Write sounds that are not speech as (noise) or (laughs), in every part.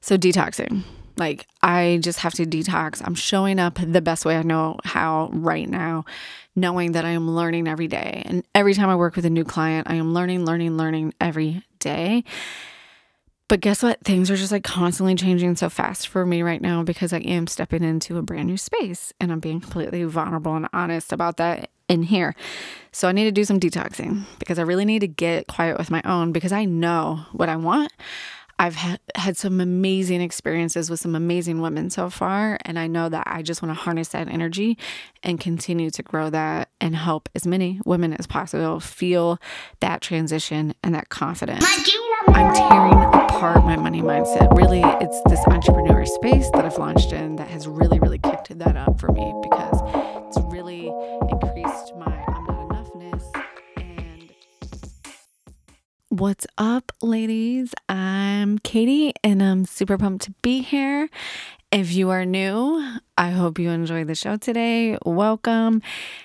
So, detoxing. Like, I just have to detox. I'm showing up the best way I know how right now, knowing that I am learning every day. And every time I work with a new client, I am learning, learning, learning every day. But guess what? Things are just like constantly changing so fast for me right now because I am stepping into a brand new space and I'm being completely vulnerable and honest about that in here. So I need to do some detoxing because I really need to get quiet with my own because I know what I want. I've ha- had some amazing experiences with some amazing women so far. And I know that I just want to harness that energy and continue to grow that and help as many women as possible feel that transition and that confidence. I'm tearing apart my money mindset. Really, it's this entrepreneur space that I've launched in that has really, really kicked that up for me because it's really increased my what's up, ladies? I'm Katie and I'm super pumped to be here. If you are new, I hope you enjoy the show today. Welcome.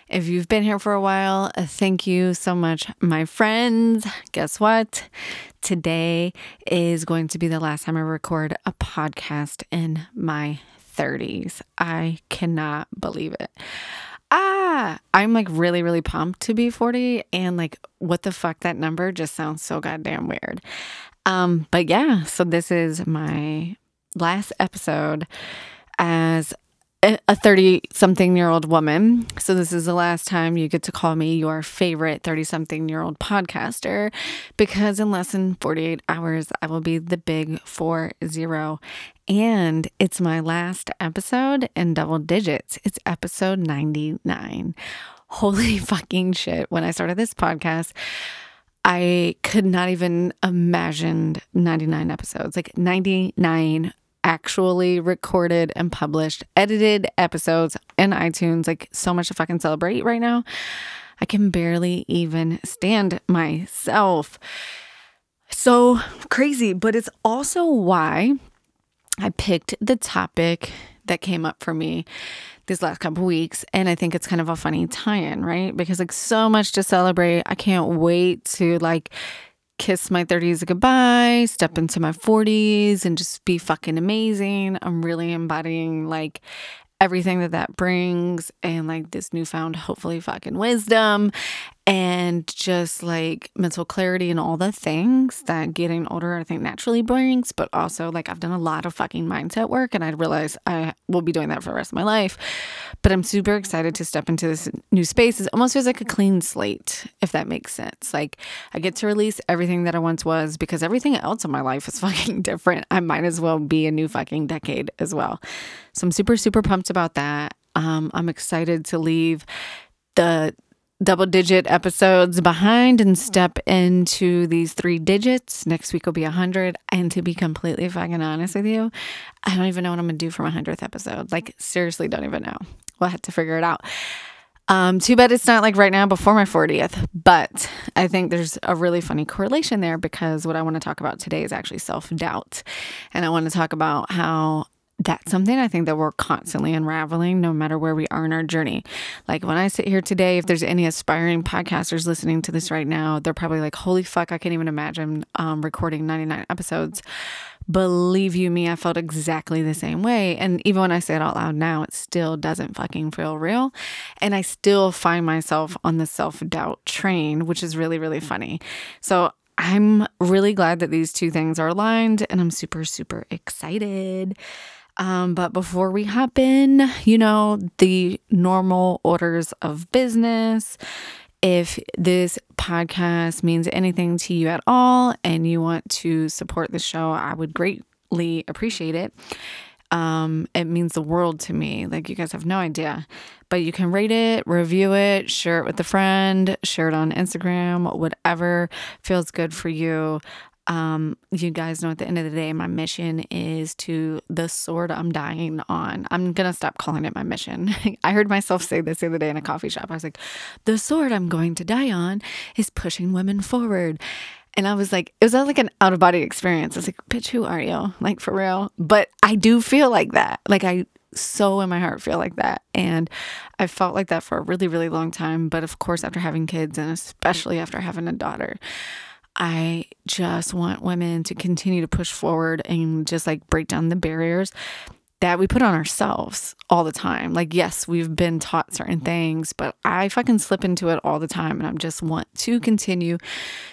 If you've been here for a while, thank you so much, my friends. Guess what? Today is going to be the last time I record a podcast in my 30s. I cannot believe it. Ah, I'm like really, really pumped to be 40 and like what the fuck that number just sounds so goddamn weird. Um, but yeah, so this is my last episode as a 30 something year old woman. So, this is the last time you get to call me your favorite 30 something year old podcaster because in less than 48 hours, I will be the big 4 0. And it's my last episode in double digits. It's episode 99. Holy (laughs) fucking shit. When I started this podcast, I could not even imagine 99 episodes, like 99 actually recorded and published, edited episodes in iTunes. Like so much to fucking celebrate right now. I can barely even stand myself. So crazy, but it's also why I picked the topic that came up for me these last couple weeks and I think it's kind of a funny tie-in, right? Because like so much to celebrate. I can't wait to like kiss my 30s goodbye, step into my 40s, and just be fucking amazing. I'm really embodying like everything that that brings and like this newfound, hopefully, fucking wisdom and just like mental clarity and all the things that getting older I think naturally brings. But also, like, I've done a lot of fucking mindset work and I realize I will be doing that for the rest of my life. But I'm super excited to step into this new space. It almost feels like a clean slate, if that makes sense. Like, I get to release everything that I once was because everything else in my life is (laughs) fucking different. I might as well be a new fucking decade as well. So I'm super, super pumped about that. Um, I'm excited to leave the double digit episodes behind and step into these three digits. Next week will be 100. And to be completely fucking honest with you, I don't even know what I'm going to do for my 100th episode. Like, seriously, don't even know. We'll have to figure it out. Um, too bad it's not like right now before my 40th, but I think there's a really funny correlation there because what I want to talk about today is actually self doubt. And I want to talk about how that's something I think that we're constantly unraveling no matter where we are in our journey. Like when I sit here today, if there's any aspiring podcasters listening to this right now, they're probably like, holy fuck, I can't even imagine um, recording 99 episodes. Believe you me, I felt exactly the same way. And even when I say it out loud now, it still doesn't fucking feel real. And I still find myself on the self doubt train, which is really, really funny. So I'm really glad that these two things are aligned and I'm super, super excited. Um, but before we hop in, you know, the normal orders of business. If this podcast means anything to you at all and you want to support the show, I would greatly appreciate it. Um, it means the world to me. Like, you guys have no idea. But you can rate it, review it, share it with a friend, share it on Instagram, whatever feels good for you. Um, you guys know at the end of the day, my mission is to the sword I'm dying on. I'm gonna stop calling it my mission. (laughs) I heard myself say this the other day in a coffee shop. I was like, the sword I'm going to die on is pushing women forward. And I was like, it was like an out of body experience. I was like, bitch, who are you? Like for real. But I do feel like that. Like I so in my heart feel like that. And I felt like that for a really, really long time. But of course, after having kids and especially after having a daughter, I just want women to continue to push forward and just like break down the barriers that we put on ourselves all the time. Like, yes, we've been taught certain things, but I fucking slip into it all the time. And I just want to continue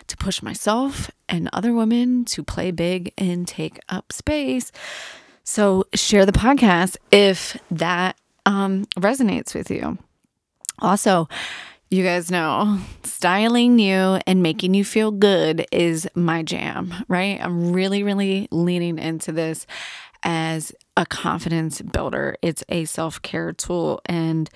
to push myself and other women to play big and take up space. So, share the podcast if that um, resonates with you. Also, you guys know styling you and making you feel good is my jam, right? I'm really, really leaning into this as a confidence builder. It's a self care tool. And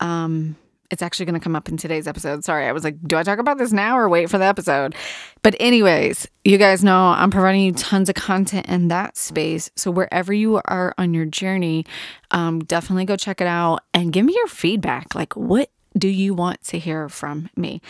um, it's actually going to come up in today's episode. Sorry, I was like, do I talk about this now or wait for the episode? But, anyways, you guys know I'm providing you tons of content in that space. So, wherever you are on your journey, um, definitely go check it out and give me your feedback. Like, what do you want to hear from me?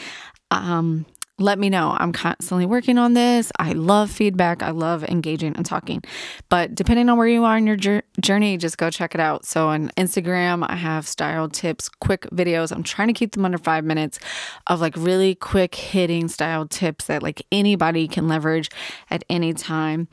Um, let me know. I'm constantly working on this. I love feedback. I love engaging and talking. But depending on where you are in your journey, just go check it out. So on Instagram, I have style tips, quick videos. I'm trying to keep them under five minutes of like really quick hitting style tips that like anybody can leverage at any time.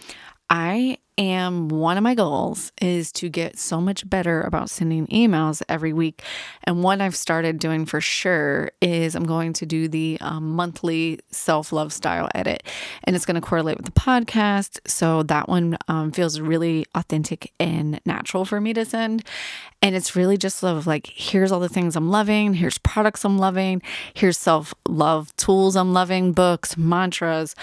I am one of my goals is to get so much better about sending emails every week. And what I've started doing for sure is I'm going to do the um, monthly self love style edit, and it's going to correlate with the podcast. So that one um, feels really authentic and natural for me to send. And it's really just love like, here's all the things I'm loving, here's products I'm loving, here's self love tools I'm loving, books, mantras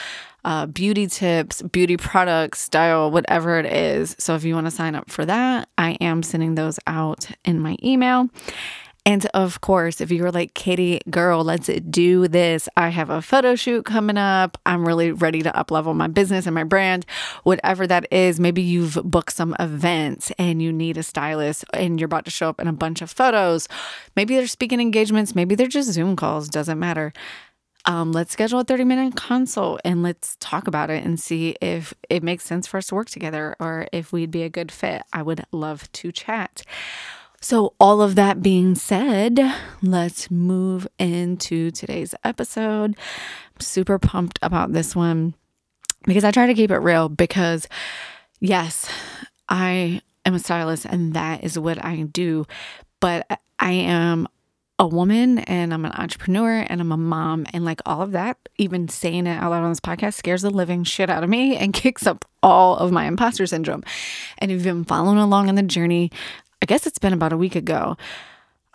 uh, beauty tips, beauty products, style, whatever it is. So if you want to sign up for that, I am sending those out in my email. And of course, if you're like, Katie, girl, let's do this. I have a photo shoot coming up. I'm really ready to up level my business and my brand, whatever that is. Maybe you've booked some events and you need a stylist and you're about to show up in a bunch of photos. Maybe they're speaking engagements, maybe they're just Zoom calls, doesn't matter um, let's schedule a 30 minute consult and let's talk about it and see if it makes sense for us to work together or if we'd be a good fit. I would love to chat. So, all of that being said, let's move into today's episode. I'm super pumped about this one because I try to keep it real because, yes, I am a stylist and that is what I do, but I am a woman and I'm an entrepreneur and I'm a mom. And like all of that, even saying it out loud on this podcast scares the living shit out of me and (laughs) kicks up all of my imposter syndrome. And if you've been following along on the journey, I guess it's been about a week ago.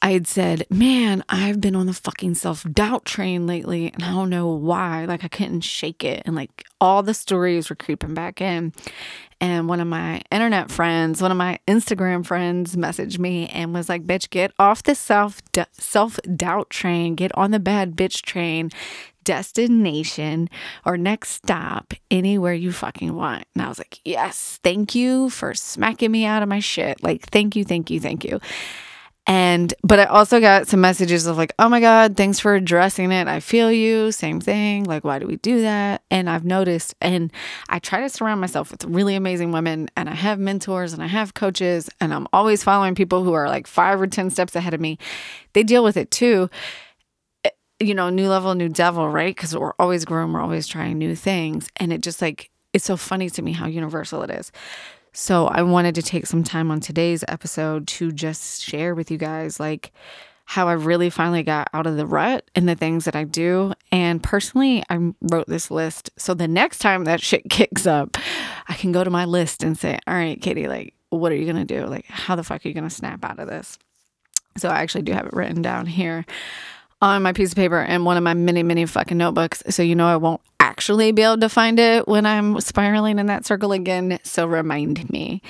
I had said, Man, I've been on the fucking self doubt train lately, and I don't know why. Like, I couldn't shake it. And like, all the stories were creeping back in. And one of my internet friends, one of my Instagram friends messaged me and was like, bitch, get off the self self doubt train, get on the bad bitch train, destination or next stop, anywhere you fucking want. And I was like, yes, thank you for smacking me out of my shit. Like, thank you, thank you, thank you. And, but I also got some messages of like, oh my God, thanks for addressing it. I feel you. Same thing. Like, why do we do that? And I've noticed, and I try to surround myself with really amazing women, and I have mentors and I have coaches, and I'm always following people who are like five or 10 steps ahead of me. They deal with it too. Eh, you know, new level, new devil, right? Because we're always growing, we're always trying new things. And it just like, it's so funny to me how universal it is. So I wanted to take some time on today's episode to just share with you guys like how I really finally got out of the rut and the things that I do. And personally, I wrote this list. So the next time that shit (laughs) kicks up, I can go to my list and say, all right, Katie, like, what are you going to do? Like, how the fuck are you going to snap out of this? So I actually do have it written down here on my piece of paper and one of my many, many fucking notebooks. So you know I won't actually be able to find it when I'm spiraling in that circle again. So remind me.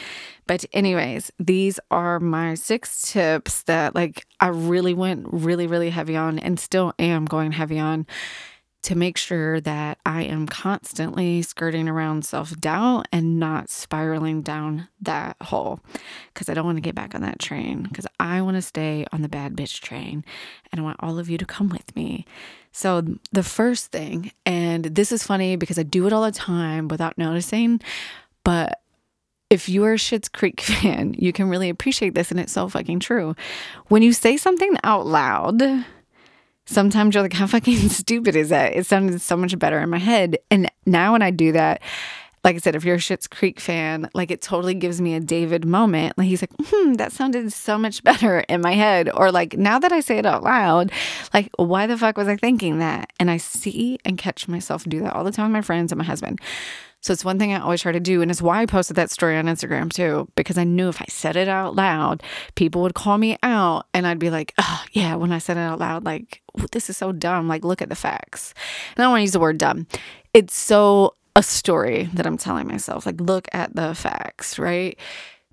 But, anyways, these are my six tips that like I really went really, really heavy on and still am going heavy on to make sure that I am constantly skirting around self doubt and not spiraling down that hole because I don't want to get back on that train because I want to stay on the bad bitch train and I want all of you to come with me. So, the first thing, and this is funny because I do it all the time without noticing, but if you are a Schitt's Creek (laughs) fan, you can really appreciate this, and it's so fucking true. When you say something out loud, sometimes you're like, how fucking (laughs) stupid is that? It sounded so much better in my head. And now when I do that, like I said, if you're a Schitt's Creek fan, like it totally gives me a David moment. Like he's like, hmm, that sounded so much (laughs) better in my head. Or like now that I say it out loud, like why the fuck was I thinking that? And I see and catch myself do that all the time with my friends and my husband. So it's one thing I always try to do. And it's why I posted that story on Instagram too, because I knew if I said it out loud, people would call me out and I'd be like, oh, yeah, when I said it out loud, like, this is so dumb. Like, look at the facts. And I don't want to use the word dumb. It's so a story that I'm telling myself. Like, look at the facts, right?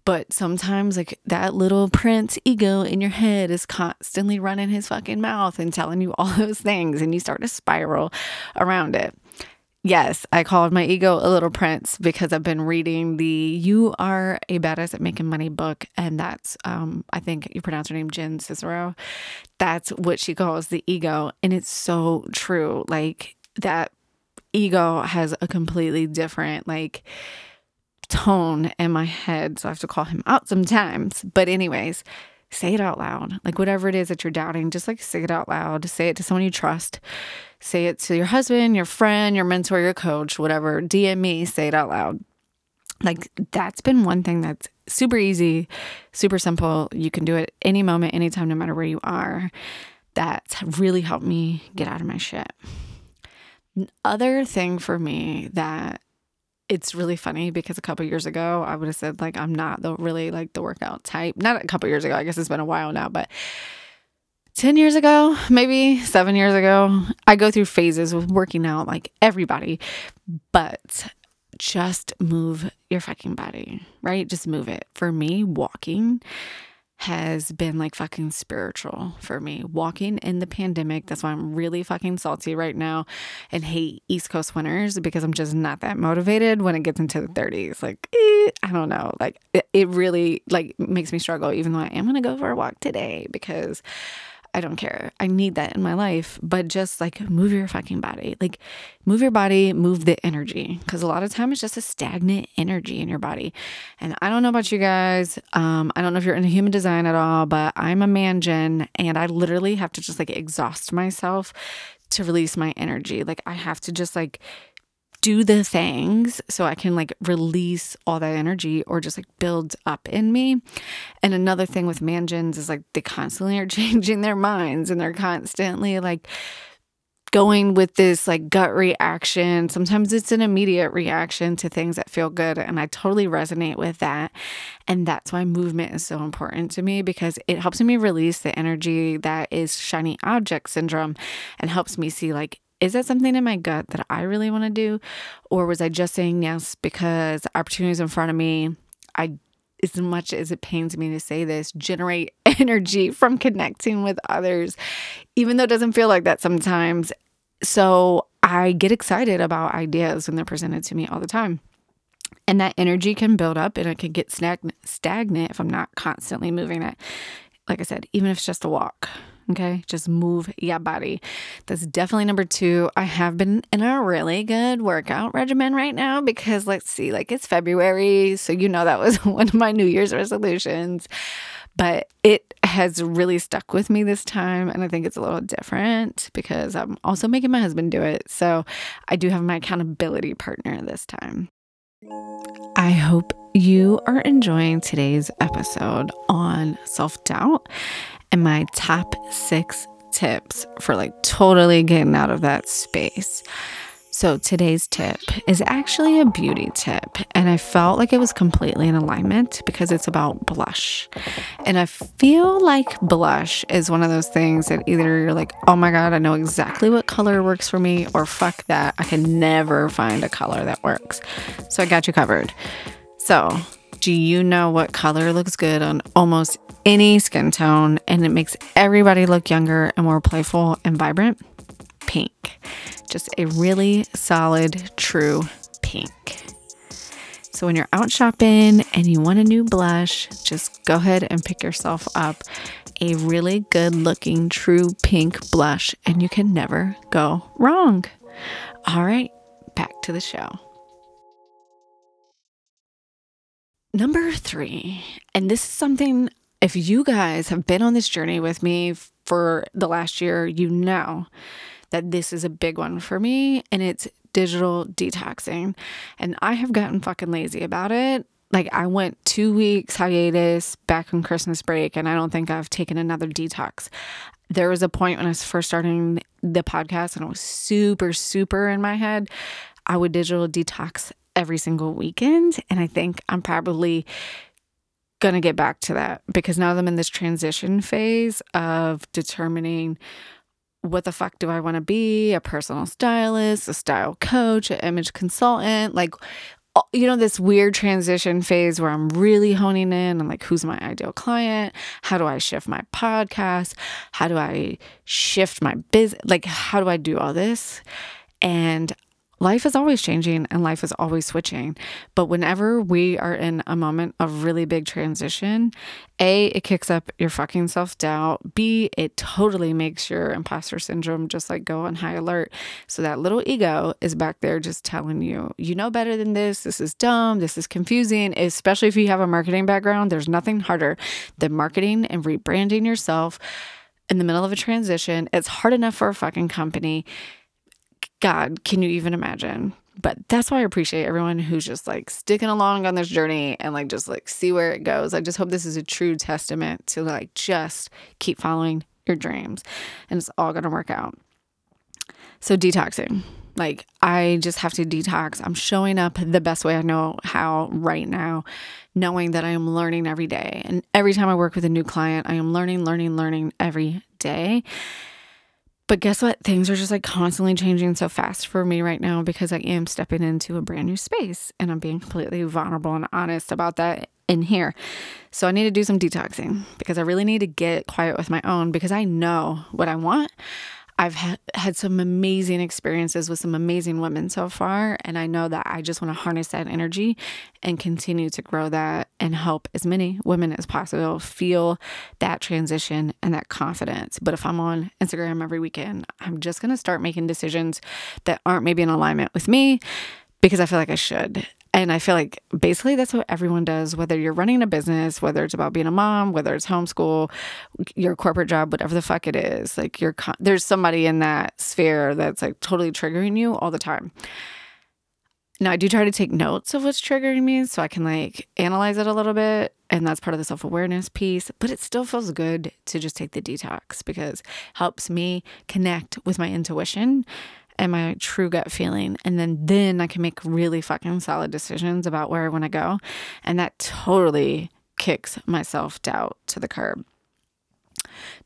But sometimes, like, that little prince ego in your head is constantly running his fucking mouth and telling you all (laughs) those things, and you start to spiral around it. Yes, I called my ego a little prince because I've been reading the You Are a Badass at Making Money book. And that's, um, I think you pronounce her name Jen Cicero. That's what she calls the ego. And it's so true. Like, that ego has a completely different like tone in my head. So I have to call him out sometimes. But, anyways, say it out loud. Like, whatever it is that you're doubting, just like say it out loud. Say it to someone you trust. Say it to your husband, your friend, your mentor, your coach, whatever. DM me, say it out loud. Like, that's been one thing that's super easy, super simple. You can do it any moment, anytime, no matter where you are. That's really helped me get out of my shit other thing for me that it's really funny because a couple years ago I would have said like I'm not the really like the workout type. Not a couple years ago. I guess it's been a while now, but 10 years ago, maybe 7 years ago, I go through phases with working out like everybody. But just move your fucking body, right? Just move it. For me, walking has been like fucking spiritual for me. Walking in the pandemic, that's why I'm really fucking salty right now and hate East Coast winters because I'm just not that motivated when it gets into the 30s. Like, eh, I don't know. Like, it, it really like makes me struggle, even though I am gonna go for a walk today because I don't care. I need that in my life, but just like move your fucking body. Like move your body, move the energy cuz a lot of time it's just a stagnant energy in your body. And I don't know about you guys. Um I don't know if you're into human design at all, but I'm a man gen and I literally have to just like exhaust myself to release my energy. Like I have to just like do the things so I can like release all that energy or just like build up in me. And another thing with mangens is like they constantly are (laughs) changing their minds and they're constantly like going with this like gut reaction. Sometimes it's an immediate reaction to things that feel good. And I totally resonate with that. And that's why movement is so important to me because it helps me release the energy that is shiny object syndrome and helps me see like is that something in my gut that I really want to do? Or was I just saying yes because opportunities in front of me? I, as much as it pains me to say this, generate (laughs) energy from connecting with others, even though it doesn't feel like that sometimes. So I get excited about ideas when they're presented to me all the time. And that energy can build up and it can get stagnant if I'm not constantly moving it. Like I said, even if it's just a walk. Okay, just move your body. That's definitely number two. I have been in a really good workout regimen right now because let's see, like it's February. So, you know, that was (laughs) one of my New Year's resolutions, but it has really stuck with me this time. And I think it's a little different because I'm also making my husband do it. So, I do have my accountability partner this time. I hope you are enjoying today's episode on self doubt and my top six tips for like totally getting out of that space. So, today's tip is actually a beauty tip, and I felt like it was completely in alignment because it's about blush. And I feel like blush is one of those things that either you're like, oh my God, I know exactly what color works for me, or fuck that, I can never find a color that works. So, I got you covered. So, do you know what color looks good on almost any skin tone and it makes everybody look younger and more playful and vibrant? Pink. Just a really solid, true pink. So when you're out shopping and you want a new blush, just go ahead and pick yourself up a really good looking, true pink blush, and you can never go wrong. All right, back to the show. Number three, and this is something if you guys have been on this journey with me for the last year, you know that this is a big one for me and it's digital detoxing. And I have gotten fucking lazy about it. Like I went two weeks hiatus back on Christmas break, and I don't think I've taken another detox. There was a point when I was first starting the podcast and it was super, super in my head. I would digital detox every single weekend. And I think I'm probably going to get back to that because now I'm in this transition phase of determining what the fuck do I want to be? A personal stylist, a style coach, an image consultant, like you know this weird transition phase where I'm really honing in on like who's my ideal client? How do I shift my podcast? How do I shift my business? Like how do I do all this? And life is always changing and life is always switching. But whenever we are in a moment of really big transition, A, it kicks up your fucking self doubt. B, it totally makes your imposter syndrome just like go on high alert. So that little ego is back there just telling you, you know better than this. This is dumb. This is confusing. Especially if you have a marketing background, there's nothing harder than marketing and rebranding yourself in the middle of a transition. It's hard enough for a fucking company God, can you even imagine? But that's why I appreciate everyone who's just like sticking along on this journey and like just like see where it goes. I just hope this is a true testament to like just keep following your dreams and it's all going to work out. So, detoxing. Like, I just have to detox. I'm showing up the best way I know how right now, knowing that I am learning every day. And every time I work with a new client, I am learning, learning, learning every day. But guess what? Things are just like constantly changing so fast for me right now because I am stepping into a brand new space and I'm being completely vulnerable and honest about that in here. So I need to do some detoxing because I really need to get quiet with my own because I know what I want. I've ha- had some amazing experiences with some amazing women so far. And I know that I just want to harness that energy and continue to grow that and help as many women as possible feel that transition and that confidence. But if I'm on Instagram every weekend, I'm just going to start making decisions that aren't maybe in alignment with me because I feel like I should. And I feel like basically that's what everyone does, whether you're running a business, whether it's about being a mom, whether it's homeschool, your corporate job, whatever the fuck it is. Like you're, there's somebody in that sphere that's like totally triggering you all the time. Now, I do try to take notes of what's triggering me so I can like analyze it a little bit. And that's part of the self awareness piece. But it still feels good to just take the detox because it helps me connect with my intuition and my true gut feeling and then then I can make really fucking solid decisions about where I want to go and that totally kicks my self-doubt to the curb.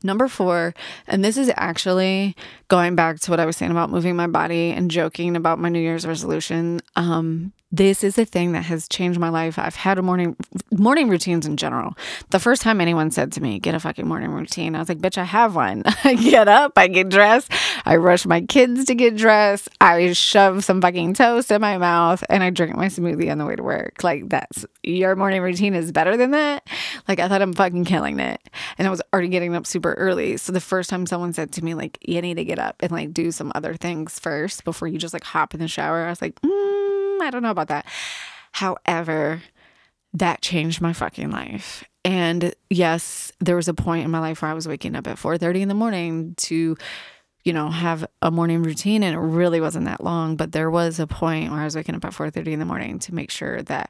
Number four, and this is actually going back to what I was saying about moving my body and joking about my New Year's resolution. Um, this is a thing that has changed my life. I've had a morning morning routines in general. The first time anyone said to me, "Get a fucking morning routine," I was like, "Bitch, I have one. (laughs) I get up, I get dressed, I rush my kids to get dressed, I shove some fucking toast in my mouth, and I drink my smoothie on the way to work." Like that's your morning routine is better than that. Like I thought I'm fucking killing it, and I was already getting up super early. So the first time someone said to me, "Like you need to get up and like do some other things first before you just like hop in the shower," I was like. Mm Mm, I don't know about that. However, that changed my fucking life. And yes, there was a point in my life where I was waking up at 4:30 in the morning to you know, have a morning routine and it really wasn't that long, but there was a point where I was waking up at 4:30 in the morning to make sure that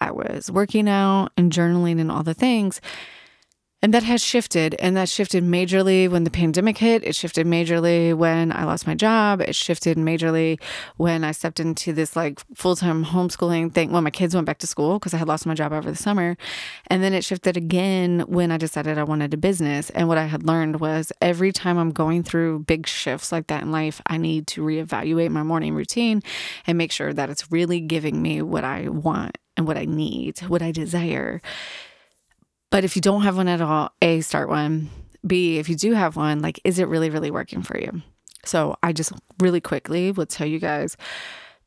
I was working out and journaling and all the things. And that has shifted. And that shifted majorly when the pandemic hit. It shifted majorly when I lost my job. It shifted majorly when I stepped into this like full time homeschooling thing when my kids went back to school because I had lost my job over the summer. And then it shifted again when I decided I wanted a business. And what I had learned was every time I'm going through big shifts like that in life, I need to reevaluate my morning routine and make sure that it's really giving me what I want and what I need, what I desire. But if you don't have one at all, A, start one. B, if you do have one, like, is it really, really working for you? So I just really quickly will tell you guys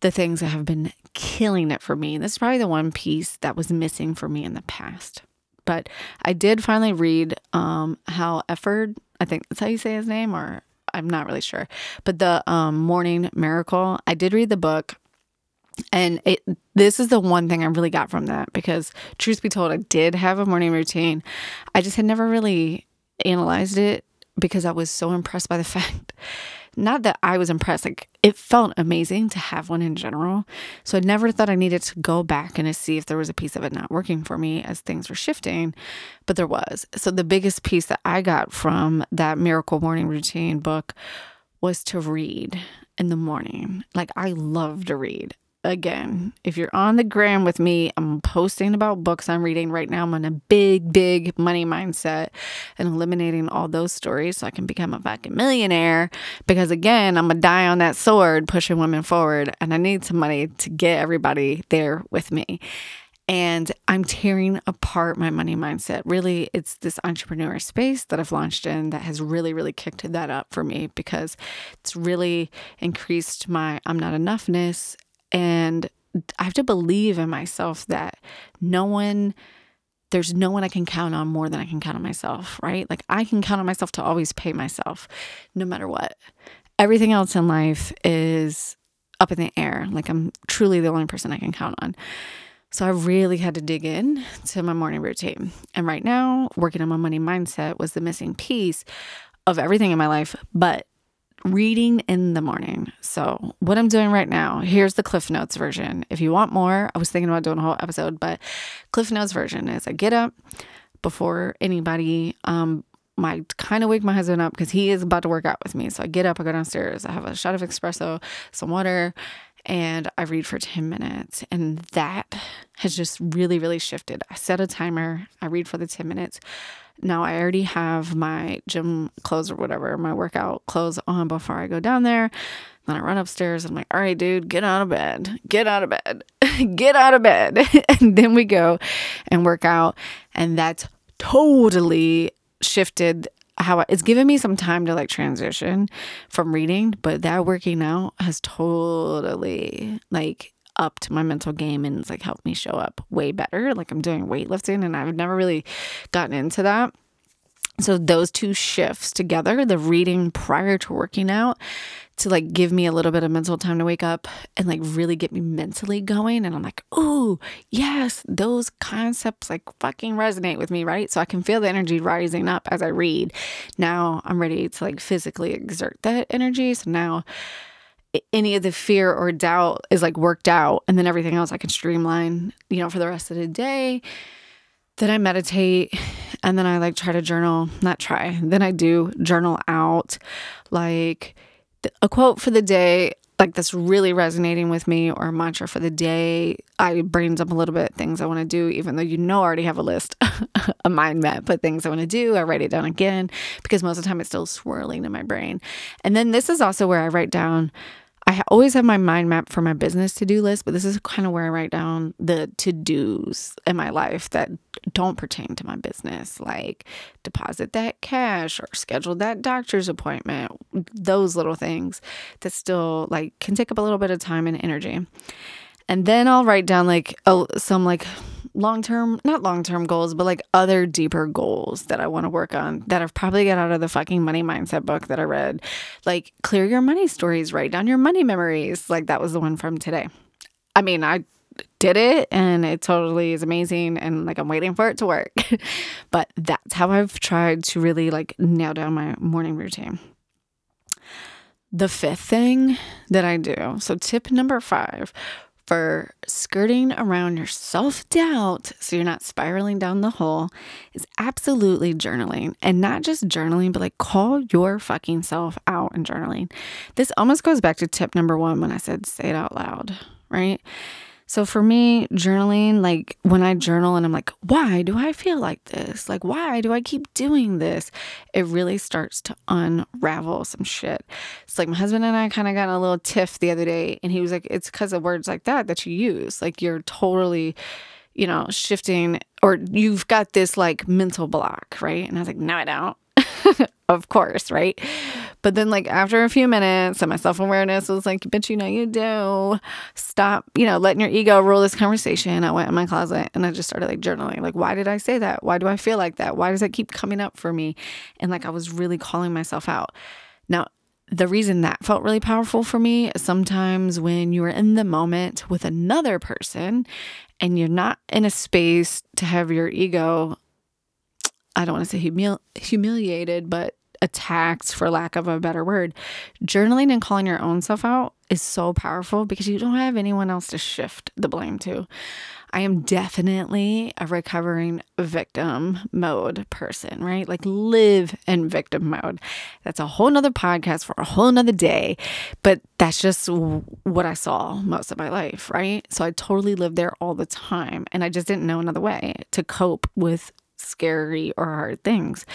the things that have been killing it for me. This is probably the one piece that was missing for me in the past. But I did finally read um, Hal Elford, I think that's how you say his name, or I'm not really sure. But the um, Morning Miracle, I did read the book. And it this is the one thing I really got from that because truth be told, I did have a morning routine. I just had never really analyzed it because I was so impressed by the (laughs) fact not that I was impressed, like it felt amazing to have one in general. So I never thought I needed to go back and see if there was a piece of it not working for me as things were shifting, but there was. So the biggest piece that I got from that Miracle Morning Routine book was to read in the morning. Like I love to read again, if you're on the gram with me, I'm posting about books I'm reading right now. I'm on a big, big money mindset and eliminating all those stories so I can become a fucking millionaire. Because again, I'm gonna die on that sword pushing women forward, and I need some money to get everybody there with me. And I'm tearing apart my money mindset. Really, it's this entrepreneur space that I've launched in that has really, really kicked that up for me because it's really increased my I'm not enoughness and I have to believe in myself that no one, there's no one I can count on more than I can count on myself, right? Like I can count on myself to always pay myself no matter what. Everything else in life is up in the air. Like I'm truly the only person I can count on. So I really had to dig in to my morning routine. And right now, working on my money mindset was the missing piece of everything in my life, but reading in the morning. So, what I'm doing right now, here's the Cliff Notes version. If you want more, I was thinking about doing a whole episode, but Cliff Notes version is I get up before anybody. Um, my kind of wake my husband up because he is about to work out with me. So I get up, I go downstairs, I have a shot of espresso, some water, and I read for 10 minutes. And that has just really, really shifted. I set a timer, I read for the 10 minutes. Now I already have my gym clothes or whatever, my workout clothes on before I go down there. Then I run upstairs. and I'm like, all right, dude, get out of bed. Get out of bed. (laughs) get out of bed. (laughs) and then we go and work out. And that's totally shifted how I, it's given me some time to like transition from reading, but that working out has totally like upped my mental game and it's like helped me show up way better. Like I'm doing weightlifting and I've never really gotten into that. So those two shifts together, the reading prior to working out to like give me a little bit of mental time to wake up and like really get me mentally going and I'm like, "Ooh, yes, those concepts like fucking resonate with me, right?" So I can feel the energy rising up as I read. Now I'm ready to like physically exert that energy. So now any of the fear or doubt is like worked out and then everything else I can streamline, you know, for the rest of the day. Then I meditate and then I like try to journal, not try. Then I do journal out like a quote for the day like that's really resonating with me or mantra for the day. I brains up a little bit things I want to do, even though you know I already have a list, a mind map, but things I want to do. I write it down again because most of the time it's still swirling in my brain. And then this is also where I write down I always have my mind map for my business to do list, but this is kind of where I write down the to dos in my life that don't pertain to my business, like deposit that cash or schedule that doctor's appointment, those little things that still like can take up a little bit of time and energy. And then I'll write down like a, some like long term, not long term goals, but like other deeper goals that I want to work on that I've probably got out of the fucking money mindset book that I read. Like clear your money stories, write down your money memories. Like that was the one from today. I mean, I did it and it totally is amazing and like I'm waiting for it to work. (laughs) but that's how I've tried to really like nail down my morning routine. The fifth thing that I do, so tip number five for skirting around your self doubt so you're not spiraling down the hole is absolutely journaling. And not just journaling, but like call your fucking self out in journaling. This almost goes back to tip number one when I said say it out loud, right? So for me, journaling, like when I journal and I'm like, why do I feel like this? Like, why do I keep doing this? It really starts to unravel some shit. It's like my husband and I kind of got a little tiff the other day, and he was like, it's because of words like that that you use. Like, you're totally, you know, shifting, or you've got this like mental block, right? And I was like, no, I don't. (laughs) of course, right? But then, like, after a few minutes, and my self awareness was like, bitch, you know, you do. Stop, you know, letting your ego rule this conversation. I went in my closet and I just started like journaling. Like, why did I say that? Why do I feel like that? Why does that keep coming up for me? And like, I was really calling myself out. Now, the reason that felt really powerful for me is sometimes when you are in the moment with another person and you're not in a space to have your ego I don't want to say humil- humiliated, but attacked, for lack of a better word. Journaling and calling your own self out is so powerful because you don't have anyone else to shift the blame to. I am definitely a recovering victim mode person, right? Like live in victim mode. That's a whole nother podcast for a whole nother day. But that's just what I saw most of my life, right? So I totally lived there all the time. And I just didn't know another way to cope with scary or hard things.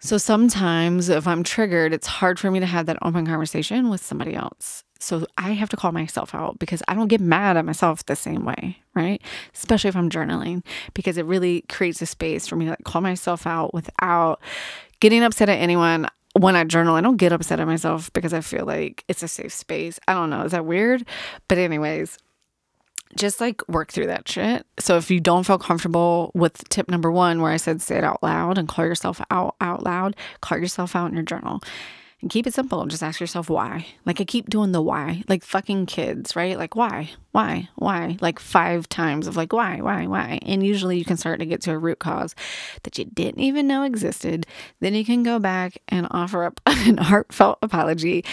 So sometimes if I'm triggered, it's hard for me to have that open conversation with somebody else. So I have to call myself out because I don't get mad at myself the same way, right? Especially if I'm journaling, because it really creates a space for me to like call myself out without getting upset at anyone. When I journal, I don't get upset at myself because I feel like it's a safe space. I don't know. Is that weird? But, anyways, just like work through that shit. So if you don't feel comfortable with tip number one, where I said say it out loud and call yourself out out loud, call yourself out in your journal and keep it simple. Just ask yourself why. Like I keep doing the why, like fucking kids, right? Like why, why, why, like five times of like why, why, why. And usually you can start to get to a root cause that you didn't even know existed. Then you can go back and offer up (laughs) an heartfelt apology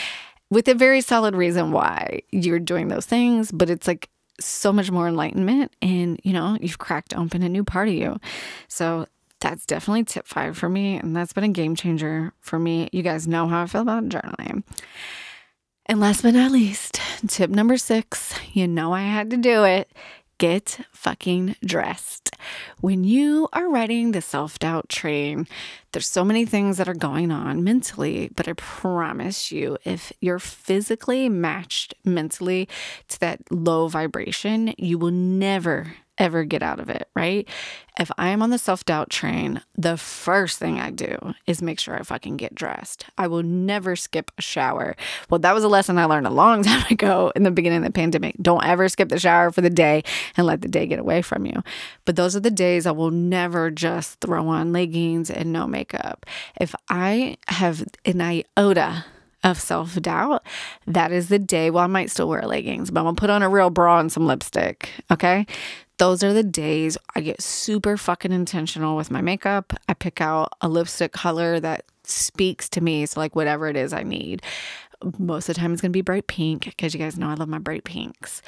with a very solid reason why you're doing those things. But it's like so much more enlightenment and you know you've cracked open a new part of you so that's definitely tip five for me. And that's been a game changer for me. You guys know how I feel about journaling. And last but not least, tip number six you know I had to do it get fucking dressed. When you are riding the self doubt train, there's so many things that are going on mentally, but I promise you, if you're physically matched mentally to that low vibration, you will never ever get out of it, right? If I am on the self doubt train, the first thing I do is make sure I fucking get dressed. I will never skip a shower. Well, that was a lesson I learned a long (laughs) time ago in the beginning of the pandemic. Don't ever skip the shower for the day and let the day get away from you. But those are the days I will never just throw on leggings and no makeup. If I have an iota of self doubt, that is the day. Well, I might still wear leggings, but I'm gonna put on a real bra and some lipstick. Okay those are the days I get super fucking intentional with my makeup. I pick out a lipstick color that speaks to me. So, like, whatever it is I need. Most of the time, it's going to be bright pink because you guys know I love my bright pinks.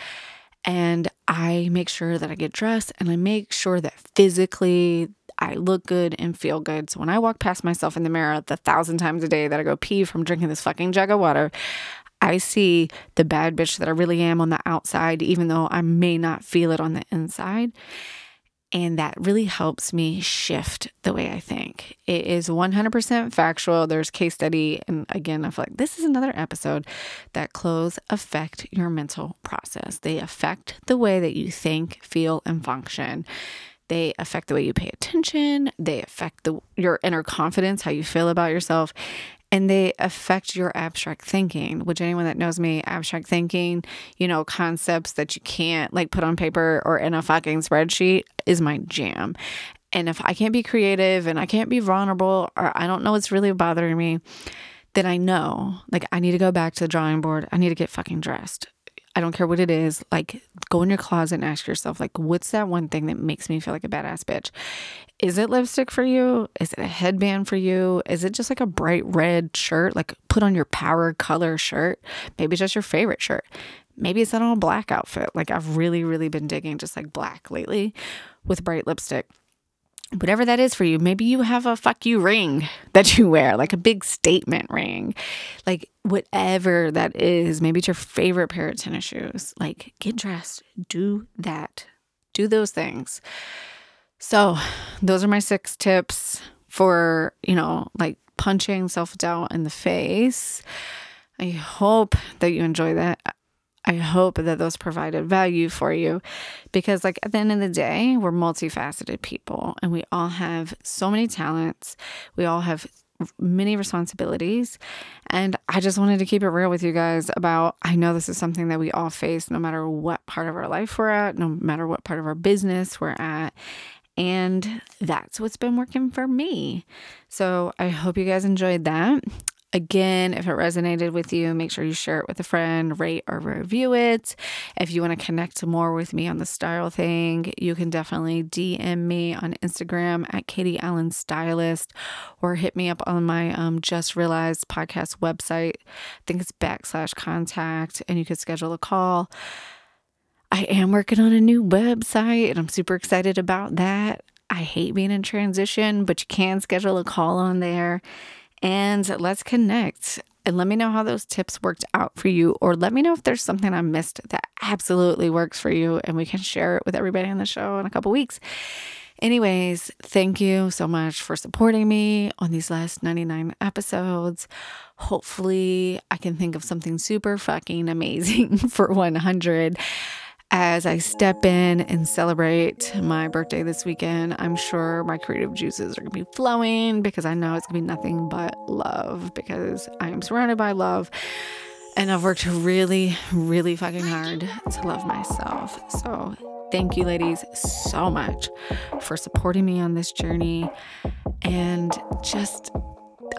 And I make sure that I get dressed and I make sure that physically I look good and feel good. So when I walk past myself in the mirror the thousand times a day that I go pee from drinking this fucking jug of water, I see the bad bitch that I really am on the outside, even though I may not feel it on the inside. And that really helps me shift the way I think. It is 100% factual. There's case study. And again, I feel like this is another episode that clothes affect your mental process. They affect the way that you think, feel, and function. They affect the way you pay attention. They affect the, your inner confidence, how you feel about yourself and they affect your abstract thinking which anyone that knows me abstract thinking you know concepts that you can't like put on paper or in a fucking spreadsheet is my jam. And if i can't be creative and i can't be vulnerable or i don't know what's really bothering me then i know like i need to go back to the drawing board. I need to get fucking dressed I don't care what it is. Like, go in your closet and ask yourself, like, what's that one thing that makes me feel like a badass bitch? Is it lipstick for you? Is it a headband for you? Is it just like a bright red shirt? Like, put on your power color shirt. Maybe it's just your favorite shirt. Maybe it's an all black outfit. Like, I've really, really been digging just like black lately with bright lipstick whatever that is for you. Maybe you have a fuck you ring (laughs) that you wear, like a big statement ring. Like whatever that is, maybe it's your favorite pair of tennis shoes. Like get dressed, do that, do those things. So, those are my six tips for, you know, like punching self doubt in the face. I hope that you enjoy that. I hope that those provided value for you because, like, at the end of the day, we're multifaceted people and we all have so many talents. We all have many responsibilities. And I just wanted to keep it real with you guys about I know this is something that we all face no matter what part of our life we're at, no matter what part of our business we're at. And that's what's been working for me. So I hope you guys enjoyed that. Again, if it resonated with you, make sure you share it with a friend, rate or review it. If you want to connect more with me on the style thing, you can definitely DM me on Instagram at Katie Allen Stylist or hit me up on my um, Just Realized podcast website. I think it's backslash contact, and you could schedule a call. I am working on a new website and I'm super excited about that. I hate being in transition, but you can schedule a call on there and let's connect and let me know how those tips worked out for you, or let me know if there's something I missed that absolutely works for you, and we can share it with everybody on the show in a couple weeks. Anyways, thank you so much for supporting me on these last 99 episodes. Hopefully, I can think of something super fucking amazing (laughs) for 100 as I step in and celebrate my birthday this weekend, I'm sure my creative juices are to be flowing because I know it's to be nothing but love because I am surrounded by love. And I've worked really, really fucking hard to love myself. So, thank you, ladies, so much for supporting me on this journey. And just,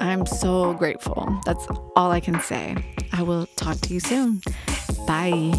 I'm so grateful. That's all I can say. I will talk to you soon. Bye.